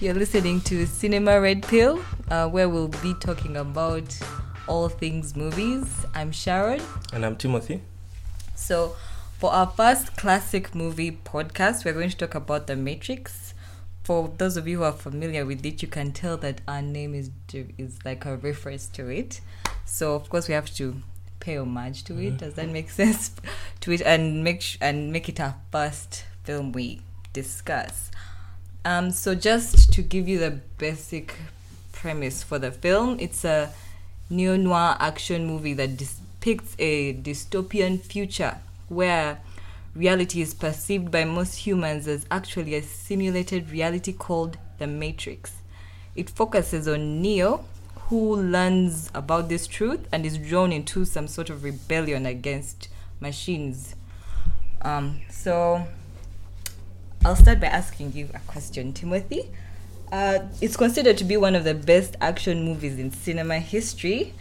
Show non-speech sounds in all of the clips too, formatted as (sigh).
You're listening to Cinema Red Pill, uh, where we'll be talking about all things movies. I'm Sharon. And I'm Timothy. So, for our first classic movie podcast, we're going to talk about The Matrix. For those of you who are familiar with it, you can tell that our name is is like a reference to it. So, of course, we have to pay homage to it. Does that make (laughs) sense? to it and make sh- and make it our first film we discuss. Um, so just to give you the basic premise for the film, it's a neo noir action movie that depicts a dystopian future where reality is perceived by most humans as actually a simulated reality called the Matrix. It focuses on Neo, who learns about this truth and is drawn into some sort of rebellion against machines. Um, so I'll start by asking you a question, Timothy. Uh, it's considered to be one of the best action movies in cinema history.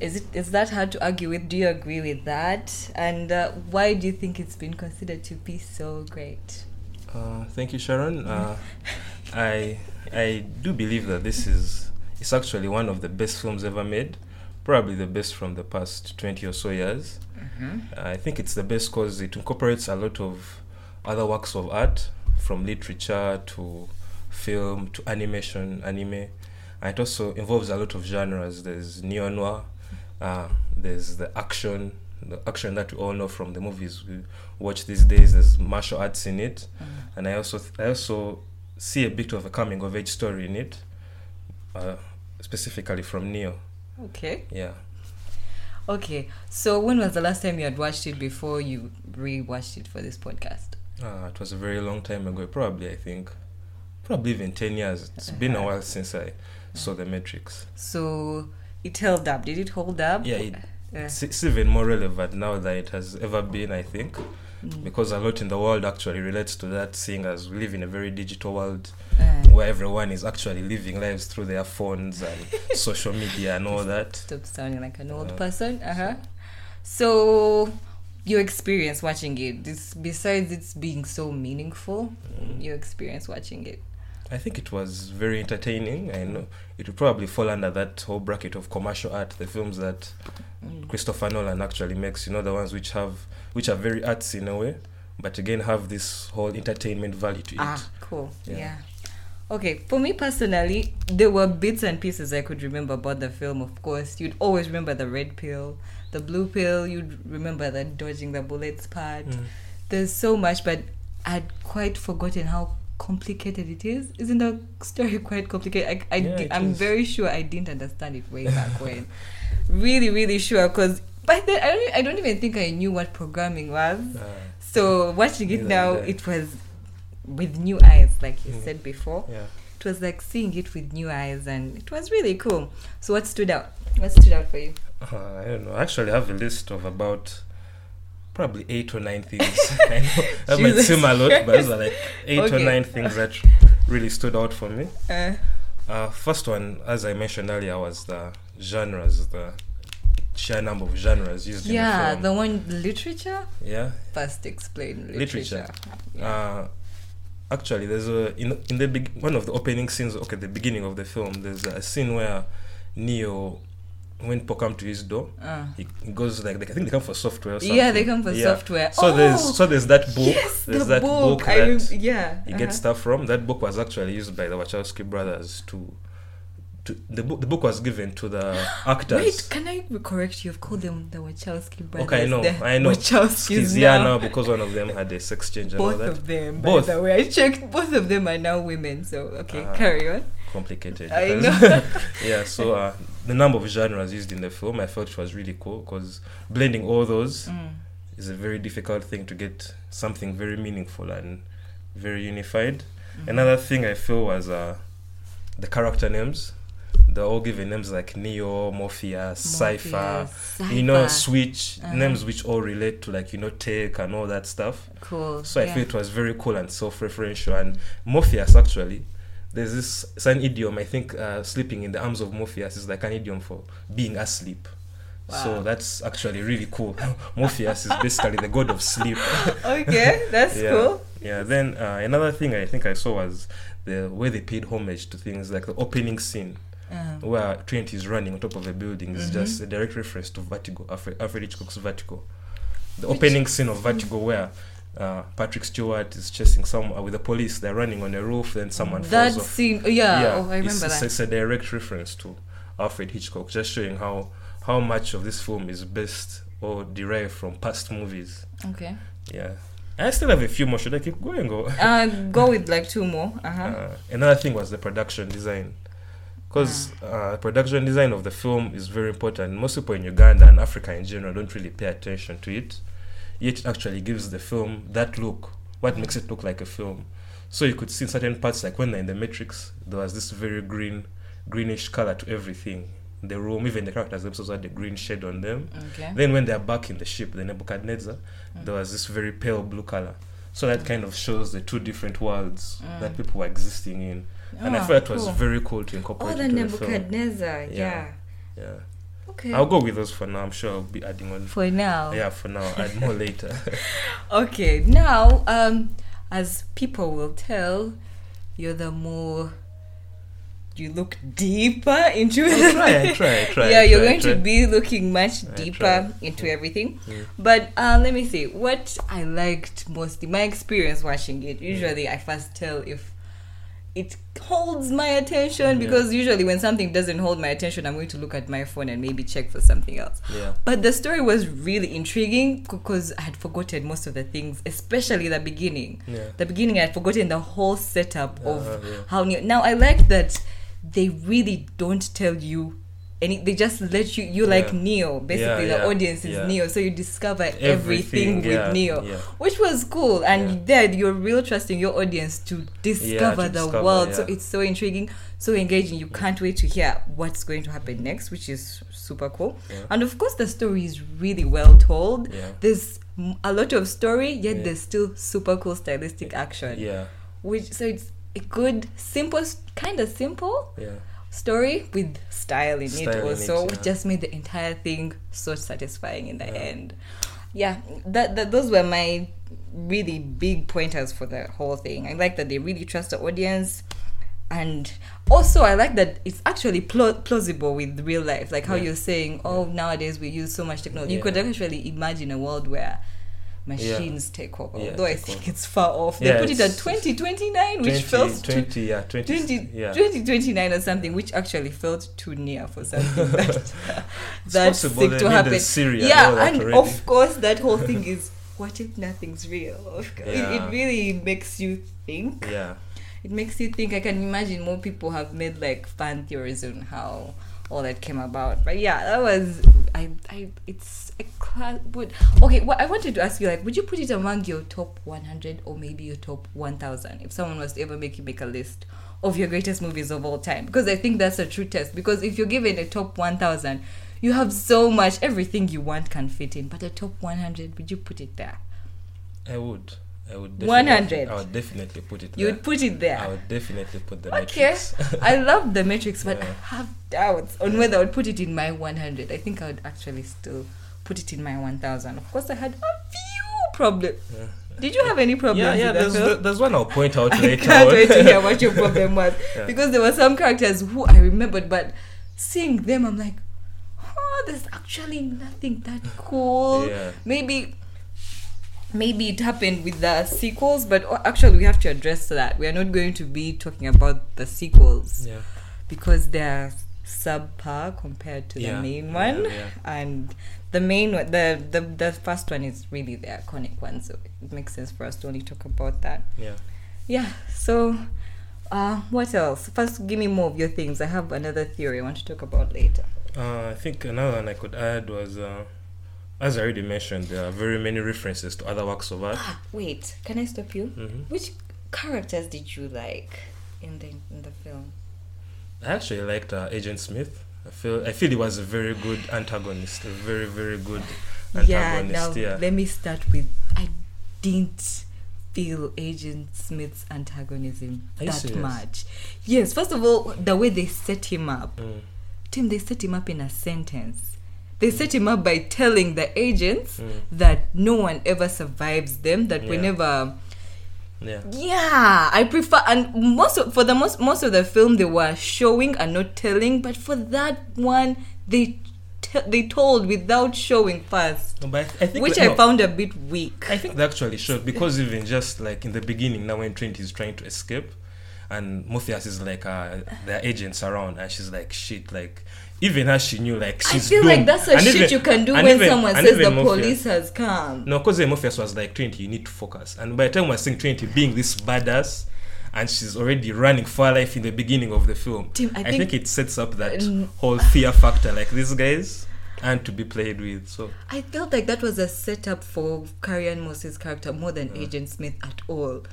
Is it is that hard to argue with? Do you agree with that? And uh, why do you think it's been considered to be so great? Uh, thank you, Sharon. (laughs) Uh, I I do believe that this is it's actually one of the best films ever made, probably the best from the past twenty or so years. Mm-hmm. I think it's the best because it incorporates a lot of other works of art, from literature to film to animation, anime. And it also involves a lot of genres. There's neo noir, uh, there's the action, the action that we all know from the movies we watch these days. There's martial arts in it, and I also I also see a bit of a coming of age story in it, uh, specifically from Neo. Okay. Yeah. Okay. So when was the last time you had watched it before you re-watched it for this podcast? Uh, it was a very long time ago. Probably I think, probably even ten years. It's been a while since I saw The Matrix. So it held up. Did it hold up? Yeah, it, Uh, it's, it's even more relevant now than it has ever been. I think. mm, because a lot in the world actually relates to that seeing as we live in a very digital world uh, where everyone is actually living lives through their phones and social media and all that stop sounding like an old Uh, person. Uh huh. So your experience watching it, this besides it's being so meaningful, Mm. your experience watching it. i think it was very entertaining i know it would probably fall under that whole bracket of commercial art the films that Mm. christopher nolan actually makes you know the ones which have which are very artsy in a way but again have this whole entertainment value to it Ah, cool. Yeah. Yeah. Okay, for me personally, there were bits and pieces I could remember about the film. Of course, you'd always remember the red pill, the blue pill. You'd remember the dodging the bullets part. Mm. There's so much, but I'd quite forgotten how complicated it is. Isn't the story (laughs) quite complicated? I, I yeah, di- I'm is. very sure I didn't understand it way back (laughs) when. Really, really sure. Because by then, I don't, I don't even think I knew what programming was. Ah, So watching it now, it was with new eyes, like you Mm. said before. yeah It was like seeing it with new eyes, and it was really cool. So what stood out? What stood out for you? Uh, I don't know. I actually have a list of about probably eight or nine things. (laughs) (laughs) I know that might seem a lot, but those are like eight or nine things that really stood out for me. Uh, Uh, first one, as I mentioned earlier, was the genres, the sheer number of genres used yeah, in the the one literature. yeah. First, explain literature. Literature. Uh, actually, there's a in in the big one of the opening scenes. Okay, the beginning of the film. There's a scene where Neo, when people come to his door, Uh, he, he goes like I think they come for software. Or something. yeah, they come for Yeah. software. So oh, there's so there's that book. yes, there's the that book. book, I that rem- yeah. he uh-huh. gets stuff from. That book was actually used by the Wachowski brothers to. To, the book the book was given to the (gasps) actors. Wait, can I correct you? I've called them the Wachowski brothers. Okay, I know, the I know. Wachowskis now. yeah now because one of them had a sex change and all Both that. of them. Both. By the way, I checked. Both of them are now women. So okay, Ah. carry on. Complicated. I (laughs) know. (laughs) yeah, so uh, the number of genres used in the film, I felt it was really cool because blending all those Mm. is a very difficult thing to get something very meaningful and very unified. Mm-hmm. Another thing I feel was uh, the character names. They're all given names like Neo, Morpheus, Cypher, you know, Switch, Uh-huh. names which all relate to like, you know, tech and all that stuff. Cool. So I yeah. feel it was very cool and self-referential. And Morpheus actually, there's this it's an idiom. I think uh, sleeping in the arms of Morpheus is like an idiom for being asleep. Wow. So that's actually really cool. (laughs) Morpheus is basically the god of sleep. (laughs) Okay, that's yeah. cool. Yeah. Then uh, another thing I think I saw was the way they paid homage to things like the opening scene Uh, where Trinity is running on top of a building is Mhm. just a direct reference to Vertigo, Alfred, Alfred Hitchcock's Vertigo. The Which- opening scene of Vertigo where uh, Patrick Stewart is chasing someone with the police. They're running on a roof, then someone that falls off. scene, oh, yeah, oh, I remember it's, it's, that. it's a direct reference to Alfred Hitchcock, just showing how how much of this film is based or derived from past movies. Okay. Yeah. I still have a few more. Should I keep going? Or Uh, go (laughs) with like two more. Uh-huh. uh, another thing was the production design, because uh, production design of the film is very important. Most people in Uganda and Africa in general don't really pay attention to it, yet it actually gives the film that look. What makes it look like a film? So you could see in certain parts, like when they're in the Matrix, there was this very green, greenish color to everything. The room, even the characters themselves had the green shade on them. okay. Then when they're back in the ship, the Nebuchadnezzar, Mm. there was this very pale blue color. So that kind of shows the two different worlds Mm. that people were existing in. And I Oh, thought it was cool. very cool to Oh, incorporate the into the. Nebuchadnezzar. Yeah. Yeah. Yeah. Okay. I'll go with those for now. I'm sure I'll be adding on. For now. Yeah, for now. Add more (laughs) later. Okay. Now, um, as people will tell, you're the more. You look deeper into I try, I try, I try. (laughs) yeah, you're try, going to be looking much deeper into Mm. everything. Mm. But uh, let me see what I liked mostly. My experience watching it. Usually, I first tell if it holds my attention Yeah. because usually when something doesn't hold my attention, I'm going to look at my phone and maybe check for something else. Yeah. But the story was really intriguing because I had forgotten most of the things, especially the beginning. Yeah. The beginning, I had forgotten the whole setup of Uh, yeah. how Neo. Now I like that they really don't tell you any. They just let you. You like Yeah. Neo. Basically, Yeah, the yeah, audience is. Neo, so you discover everything, yeah, with Neo, which was cool. And there, you're real trusting your audience to discover the discover, world. So it's so intriguing, so engaging. You can't wait to hear what's going to happen next, which is super cool. And of course, the story is really well told. There's a lot of story, yet there's still super cool stylistic action. Yeah. Which so it's a good, simple, kind of simple Yeah. Story with style in Style it also, which yeah. just made the entire thing so satisfying in the Yeah. end. Yeah, that, that those were my really big pointers for the whole thing. I like that they really trust the audience. And also, I like that it's actually pl- plausible with real life. Like how Yeah. you're saying, oh, nowadays we use so much technology. You could actually imagine a world where machines take over. Yeah, Although I think over. it's far off. They Yeah, put it at 2029, which 20, feels too 20, yeah, 20, 20, yeah. 2029 or something, which actually felt too near for something (laughs) that, that's possible to happen. Syria yeah, and already. of course, that whole thing is what if nothing's real? Of course, it, it really makes you think. Yeah. It makes you think. I can imagine more people have made like fan theories on how all that came about. But yeah, that was I. I it's a class. But okay, well, I wanted to ask you like, would you put it among your top 100 or maybe your top 1,000 if someone was to ever make you make a list of your greatest movies of all time? Because I think that's a true test. Because if you're given a top 1,000, you have so much. Everything you want can fit in. But a top 100, would you put it there? I would. I would. 100. I would definitely put it You there. would put it there. I would definitely put the Okay, Matrix. (laughs) I love the Matrix, but I have doubts on whether I would put it in my 100. I think I would actually still put it in my 1000. Of course, I had a few problems. Yeah. Did you have any problems? Yeah, yeah. with the There's, there's one I'll point (laughs) out I later. can't on. wait to hear what your problem was (laughs) Yeah. because there were some characters who I remembered, but seeing them, I'm like, oh, there's actually nothing that cool. Yeah. Maybe maybe it happened with the sequels, but actually we have to address that. We are not going to be talking about the sequels Yeah. because they're subpar compared to Yeah, the main one, yeah. and the main one, the, the the first one is really the iconic one, so it makes sense for us to only talk about that. Yeah. Yeah. So, uh, what else? First, give me more of your things. I have another theory I want to talk about later. Uh, I think another one I could add was, uh, as I already mentioned, there are very many references to other works of art. Ah, wait. Can I stop you? hmm Which characters did you like in the in the film? I actually liked uh, Agent Smith. I feel I feel he was a very good antagonist, a very very good antagonist. Yeah. Now Yeah. let me start with. I didn't feel Agent Smith's antagonism that serious? much. Yes. First of all, the way they set him up. Mm. Tim, they set him up in a sentence. They set him up by telling the agents Mm. that no one ever survives them. That Yeah. whenever Yeah. yeah, I prefer and most of, for the most most of the film they were showing and not telling, but for that one they they told without showing first, No, I think which that- I found a bit weak. I think they actually showed because even just like in the beginning, now when Trinity is trying to escape, and Morpheus is like, uh, there are agents around, and she's like, shit, like even as she knew, like she's I feel like that's a And shit even- you can do when even- someone says the Morpheus- police has come. No, because Morpheus was like Trinity, you need to focus. And by the time we're seeing Trinity being this badass, and she's already running for her life in the beginning of the film, Tim, I I, think- think, it sets up that Mm. whole fear factor. Like these guys and to be played with. So I felt like that was a setup for Carrie Ann Moss's character more than Agent Smith at all.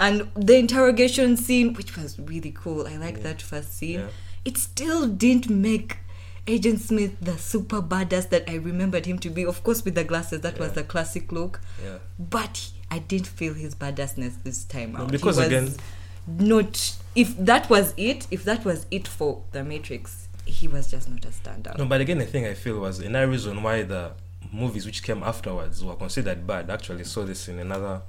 And the interrogation scene, which was really cool, I like that first scene. Yeah. It still didn't make Agent Smith the super badass that I remembered him to be. Of course, with the glasses, that was the classic look. yeah. But I didn't feel his badassness this time out. because he was again- not. If that was it, if that was it for The Matrix, he was just not a standout. No, but again, the thing I feel was another reason why the movies which came afterwards were considered bad. Actually saw this in another,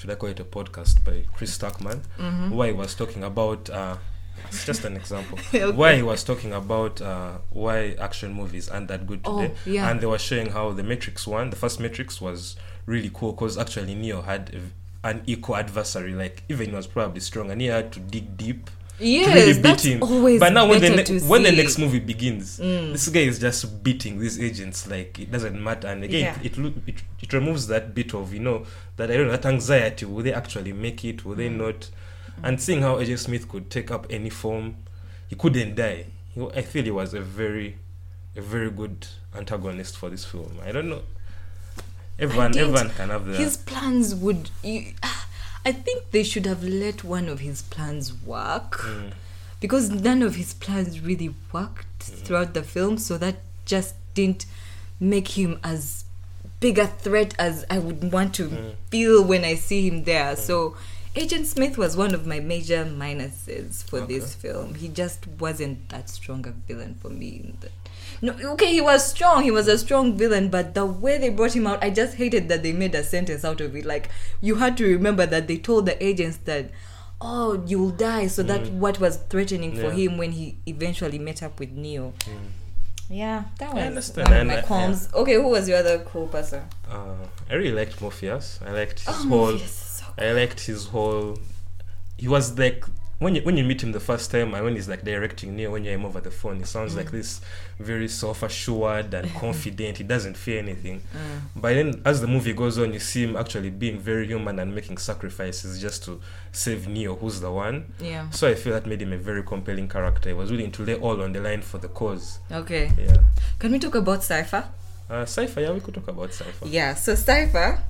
should I call it a podcast by Chris Stuckmann, Mm-hmm. where he was talking about. Uh, it's just an example. (laughs) Okay. Why he was talking about uh, why action movies aren't that good Oh, today, yeah. and they were showing how the Matrix one, the first Matrix, was really cool because actually Neo had a, an equal adversary. Like even he was probably strong, and he had to dig deep Yes, really beat that's him. always but now when the ne- when the next movie begins, Mm. this guy is just beating these agents like it doesn't matter. And again, Yeah. it, it it removes that bit of you know that I don't know that anxiety. Will they actually make it? Will they Mm. not? And seeing how Agent Smith could take up any form, he couldn't die. He, I feel he was a very, a very good antagonist for this film. I don't know. Everyone, everyone can have their. his plans would you, i think they should have let one of his plans work Mm, because none of his plans really worked throughout the film so that just didn't make him as big a threat as i would want to Mm. feel when i see him there. So agent smith was one of my major minuses for this film. He just wasn't that strong a villain for me in the, no, okay, he was strong. He was a strong villain, but the way they brought him out, I just hated that they made a sentence out of it. Like you had to remember that they told the agents that, oh, you'll die. So that what was threatening for Mm. Him when he eventually met up with Neo. mm. Yeah, that I was understand, one of my I- qualms. Okay, who was your other cool person? Uh, I really liked Morpheus. I liked his Oh, whole. Morpheus is so I liked his whole. He was like when you when you meet him the first time and when he's like directing Neo when you're him over the phone, he sounds Mm. like this very self-assured and (laughs) confident. He doesn't fear anything. Mm. But then as the movie goes on, you see him actually being very human and making sacrifices just to save Neo, who's the one. Yeah. So I feel that made him a very compelling character. He was willing to lay all on the line for the cause. Okay. Yeah. Can we talk about Cypher? Uh, Cypher, yeah, we could talk about Cypher. Yeah, so Cypher,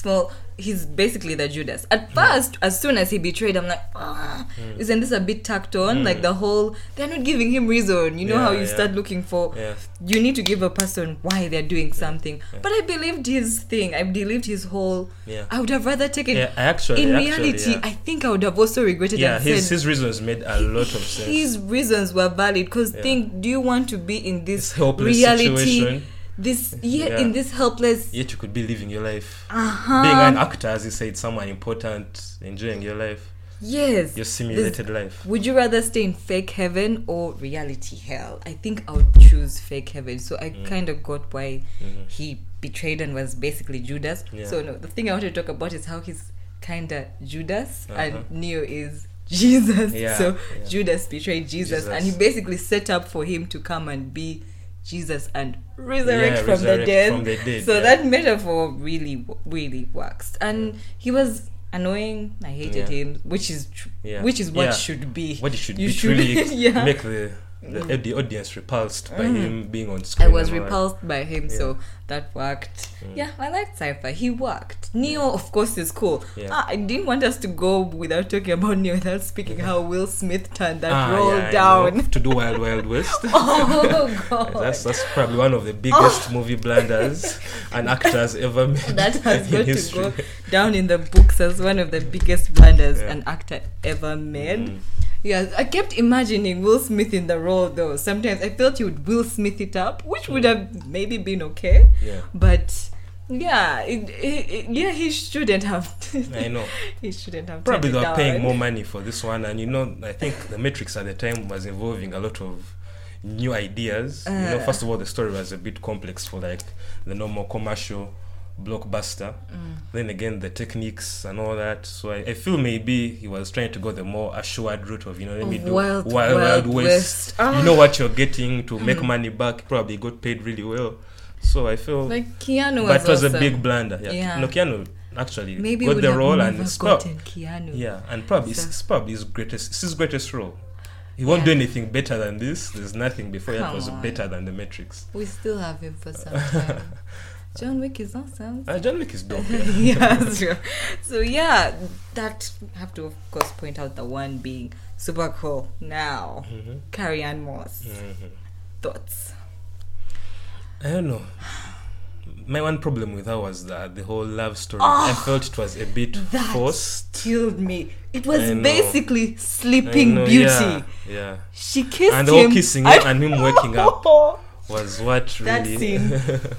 small, he's basically the Judas. At first, as soon as he betrayed, I'm like, ah, isn't this a bit tacked on? Like the whole, they're not giving him reason. You know how you yeah. start looking for, Yeah. you need to give a person why they're doing something. But I believed his thing. I believed his whole. Yeah. I would have rather taken. Yeah, I actually, in reality, yeah. I think I would have also regretted yeah, his said, his reasons made a lot of sense. his reasons were valid because Yeah. think do you want to be in this reality situation. This yeah, Yeah. in this helpless Yet you could be living your life. uh-huh Being an actor, as you said, someone important, enjoying your life, yes your simulated life. would you rather stay in fake heaven or reality hell i think i would choose fake heaven so i Mm. kind of got why Mhm. he betrayed and was basically judas Yeah. so no the thing i want to talk about is how he's kind of judas Uh-huh. and neo is (laughs) jesus Yeah, so judas betrayed jesus, Jesus. and he basically set up for him to come and be jesus and resurrect Yeah, from the dead from the dead, so yeah. that metaphor really really works and he was annoying i hated Yeah. him which is tr- Yeah. which is what Yeah. should be What it should You be should- really (laughs) yeah. make the, the the audience repulsed by him being on screen. I was repulsed by him, so that worked. Yeah, I liked Cypher. He worked. Neo, of course, is cool. Yeah. Ah, I didn't want us to go without talking about Neo without speaking how Will Smith turned that Ah, role yeah, down. to do Wild Wild West. (laughs) oh god, (laughs) That's that's probably one of the biggest movie blunders an actor has ever (laughs) made. that has got to go down in the books as one of the biggest blunders Yeah. an actor ever made. Mm. Yeah, I kept imagining Will Smith in the role though. Sometimes I felt he would Will Smith it up, which would have maybe been okay. Yeah. But yeah, it, it, it- yeah, he shouldn't have. (laughs) I know. he shouldn't have. Probably they were paying more money for this one, and you know, I think the Matrix at the time was involving a lot of new ideas. you know, Uh. first of all, the story was a bit complex for like the normal commercial blockbuster. Mm. Then again, the techniques and all that. So I, I feel maybe he was trying to go the more assured route of you know, let me do Wild- Wild, Wild Wild West. West. Ah. You know what you're getting to make Mm. money back. Probably got paid really well. So I feel, Like Keanu but was was awesome. a big blunder. Yeah, Yeah. no, Keanu actually Maybe got the role and it's prob- Keanu. yeah, and probably it's, So- it's probably his greatest. It's his greatest role. He won't do anything better than this. There's nothing before that Come was on. better than the Matrix. We still have him for some (laughs) time. John Wick is awesome. Uh, John Wick is dope. (laughs) Yeah. yeah, sure. So yeah, that have to of course point out the one being super cool. Now, hmm Carrie Ann Moss. hmm Thoughts? I don't know. My one problem with her was that the whole love story. Oh, I felt it was a bit that forced. Killed me. It was basically Sleeping Beauty. Yeah, yeah. She kissed And him. the whole kissing and him (laughs) waking up (laughs) was what really. That scene.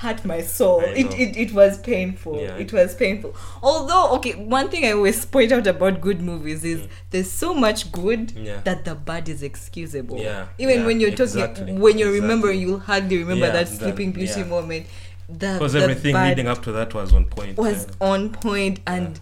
Hurt my soul. It, it it was painful. Yeah. It was painful. Although, okay, one thing I always point out about good movies is Mm. there's so much good Yeah. that the bad is excusable. Yeah, Even yeah, when you're exactly, talking, when you're exactly. remembering, you'll hardly remember Yeah, that that- Sleeping Beauty yeah. moment. The, Because everything bad leading up to that was on point. was yeah. on point and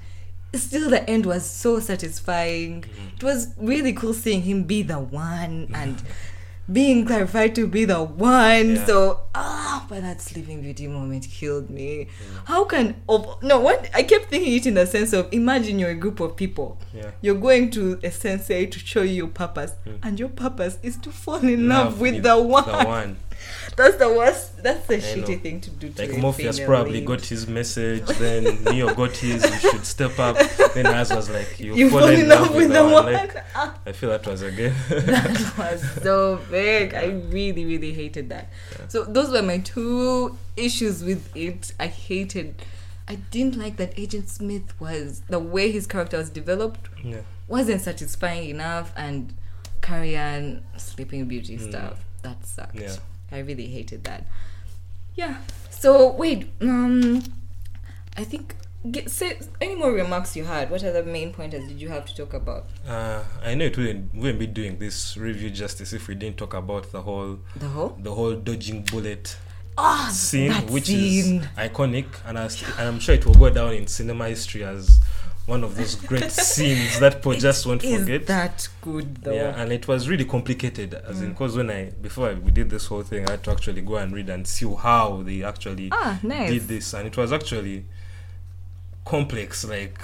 still the end was so satisfying. Mm-hmm. It was really cool seeing him be the one and (laughs) being clarified to be the one. Yeah. So ah, but that Sleeping Beauty moment killed me. How can of no what I kept thinking it in the sense of imagine you're a group of people. Yeah. You're going to a sensei to show you your purpose, Mm. and your purpose is to fall in love, with, the one. The one. (laughs) That's the worst. That's the I shitty know. thing to do. To Like Morpheus probably lead. got his message, then Neo got his, you should step up. Then Az was like, (laughs) you, You fall in love with the one. Like, I feel that was again. (laughs) that was so big. I really, really hated that. So those were my two issues with it. I hated. I didn't like that Agent Smith was the way his character was developed yeah. wasn't satisfying enough, and Carrie Ann Sleeping Beauty Mm. stuff that sucked. Yeah. I really hated that. Yeah. So wait, um, I think get, say any more remarks you had. What other main pointers did you have to talk about? Uh, I know it wouldn't, wouldn't be doing this review justice if we didn't talk about the whole The whole the whole dodging bullet ah scene, which scene. is iconic, and, I, and I'm sure it will go down in cinema history as one of those great (laughs) scenes that people just won't Is forget. that good though? Yeah, and it was really complicated, as in Mm. because when I before I, we did this whole thing, I had to actually go and read and see how they actually ah, nice. did this, and it was actually complex. Like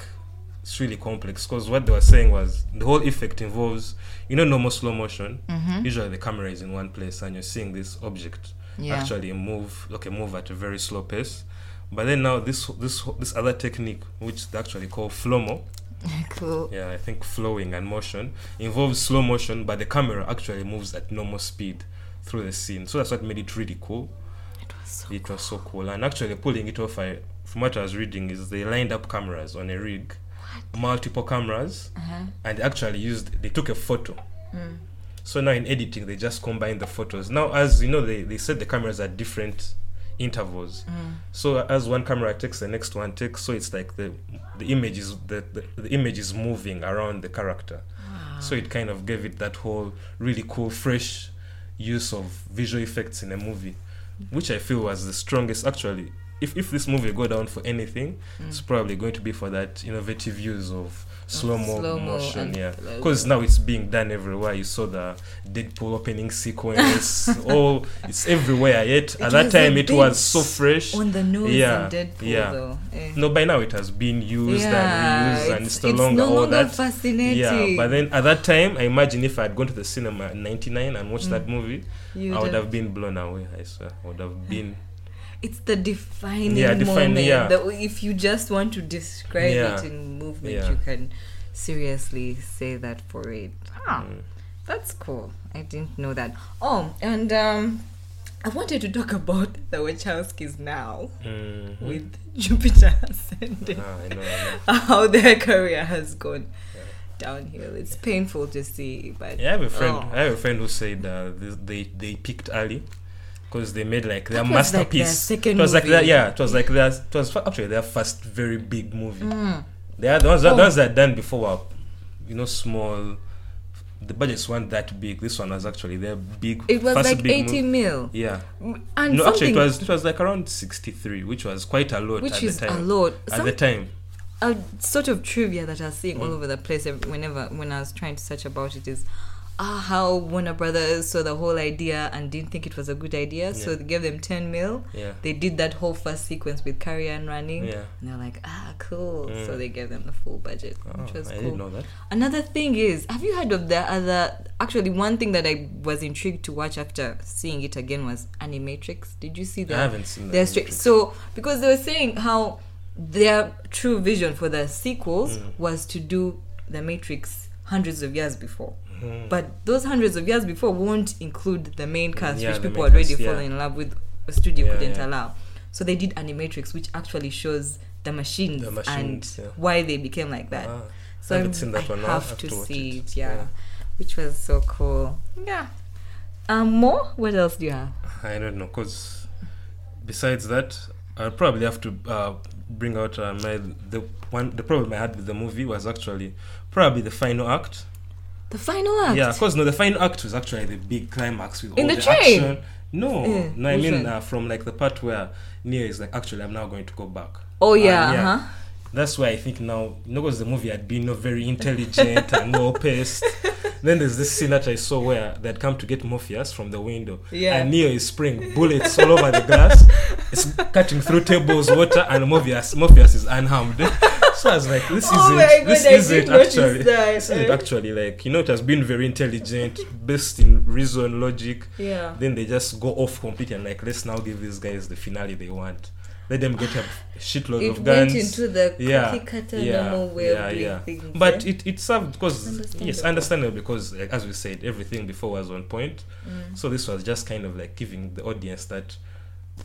it's really complex because what they were saying was the whole effect involves you know normal slow motion. Mm-hmm. Usually the camera is in one place and you're seeing this object Yeah. actually move okay move at a very slow pace. But then now this this this other technique which they actually call flow-mo, (laughs) cool. yeah, I think flowing and motion involves slow motion, but the camera actually moves at normal speed through the scene. So that's what made it really cool. It was so It was so cool. And actually pulling it off, I, from what I was reading, is they lined up cameras on a rig, multiple cameras, uh-huh. and actually used, they took a photo. Mm. So now in editing, they just combine the photos. Now, as you know, they, they set the cameras at different intervals. Mm. So as one camera takes, the next one takes. So it's like the the image is the, the, the image is moving around the character. So it kind of gave it that whole really cool, fresh use of visual effects in a movie, which I feel was the strongest. Actually, if if this movie go down for anything, it's Mm. probably going to be for that innovative use of slow mo motion. Yeah, because now it's being done everywhere. You saw the Deadpool opening sequence. (laughs) all it's everywhere. Yet It at that time, it was so fresh. on the nose Yeah, and Deadpool yeah. though. Eh. No, by now it has been used Yeah, and reused, and it's no longer no all longer that. fascinating. Yeah, but then at that time, I imagine if I had gone to the cinema in '99 and watched Mm. that movie, You'd I would have- have been blown away. I swear, I would have been. It's the defining Yeah, defining, moment. yeah. if you just want to describe Yeah. it in movement, Yeah. you can seriously say that for it. Ah, Mm. that's cool. I didn't know that. Oh, and um, I wanted to talk about the Wachowskis now Mhm. with Jupiter (laughs) Ascending. Ah, I know, I know. (laughs) How their career has gone. downhill. It's painful to see, but Yeah, I have a friend. Oh. I have a friend who said uh, they, they they peaked early because they made like their That was, like, their masterpiece. it was like movie. their, yeah, it was like their it was actually their first very big movie. Mm. They are the ones that Oh. the ones that done before were you know small. The budgets weren't that big. This one was actually their big. it was like 80 movie. mil. Yeah. And no, actually, it was it was like around sixty three, which was quite a lot which at is the a lot. At Some the time, a sort of trivia that I was seeing all Mm. over the place whenever when I was trying to search about it is ah how Warner Brothers saw the whole idea and didn't think it was a good idea, so they gave them 10 mil. yeah, They did that whole first sequence with Carrie Ann running. yeah. And they're like, ah, cool. Mm. So they gave them the full budget, Oh, which was I cool. didn't know that. Another thing is, have you heard of the other? Actually, one thing that I was intrigued to watch after seeing it again was Animatrix. Did you see that? I haven't seen that. Straight. So because they were saying how their true vision for the sequels Mm. was to do the Matrix hundreds of years before. Mhm. But those hundreds of years before won't include the main cast, Yeah, which people already cast, yeah. fallen in love with. A studio Yeah, couldn't yeah. allow. So they did Animatrix, which actually shows the machines, The machines, and yeah. why they became like that. Ah, So I haven't I'm- seen that I one. I'll have have to to see it. it. Yeah. Yeah. which was so cool. Yeah. Um, more? What else do you have? I don't know, cause besides that, I'll probably have to uh, bring out uh, my the one. The problem I had with the movie was actually probably the final act. The final act. Yeah, of course. no, the final act was actually the big climax with In all the the, train? action. No, Yeah, no, I mean uh, from like the part where Neo is like, actually, I'm now going to go back. Oh yeah. Uh, yeah. Uh-huh. That's why I think now, you know, because the movie had been not very intelligent and (laughs) well paced. Then there's this scene that I saw where they'd come to get Morpheus from the window. Yeah. And Neo is spraying bullets all over the glass. It's cutting through tables, water, and Morpheus, Morpheus is unharmed. So I was like, this Oh isn't, God, this I isn't actually, that, this isn't actually like, you know, it has been very intelligent, based in reason, logic. Yeah. Then they just go off completely and like, let's now give these guys the finale they want. Let them get a shitload It of guns. It went into the Yeah, cutter yeah, normal way yeah, yeah. things. But it, it served because Understandable. yes, understandable because like, as we said, everything before was on point. Mm. So this was just kind of like giving the audience that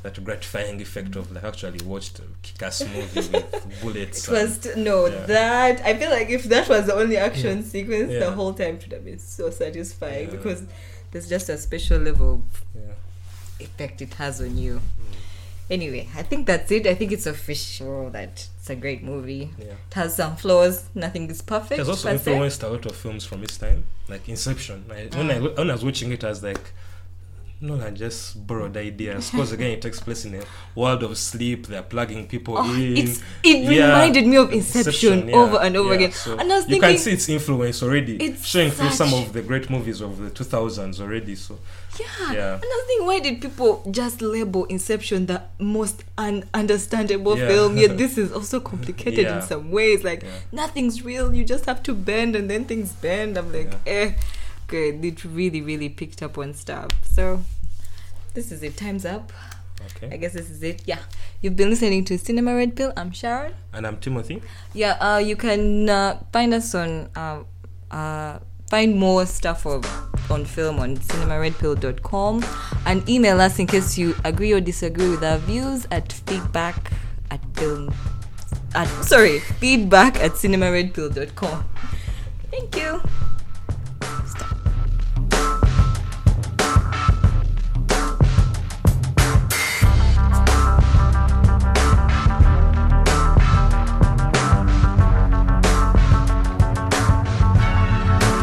that gratifying effect of like actually watched a kick-ass movie with bullets. It was t- no Yeah. that I feel like if that was the only action sequence, the whole time should have been so satisfying Yeah. because there's just a special level of yeah. effect it has on you. Mm, Anyway, I think that's it. I think it's official that it's a great movie. yeah. It has some flaws. Nothing is perfect. It has also per se. influenced a lot of films from its time, like Inception. I, when I Mm. when I was watching it, I was like, no, I just borrowed ideas. Because again, it takes place in a world of sleep. They're plugging people Oh, in. it Yeah. reminded me of Inception, yeah, over and over yeah. again. So and I was you thinking, can see its influence already, It's showing through some of the great movies of the 2000s already. So yeah. Yeah. And I was thinking, why did people just label Inception the most ununderstandable film? Yet (laughs) this is also complicated in some ways. Like nothing's real. You just have to bend, and then things bend. I'm like, eh. Good. It really, really picked up on stuff. So this is it. Time's up. Okay. I guess this is it. Yeah. You've been listening to Cinema Red Pill. I'm Sharon. and I'm Timothy. Yeah, uh, you can uh, find us on uh, uh, find more stuff of, on film on cinemaredpill.com and email us in case you agree or disagree with our views at feedback at film at sorry feedback at cinemaredpill.com. Thank you.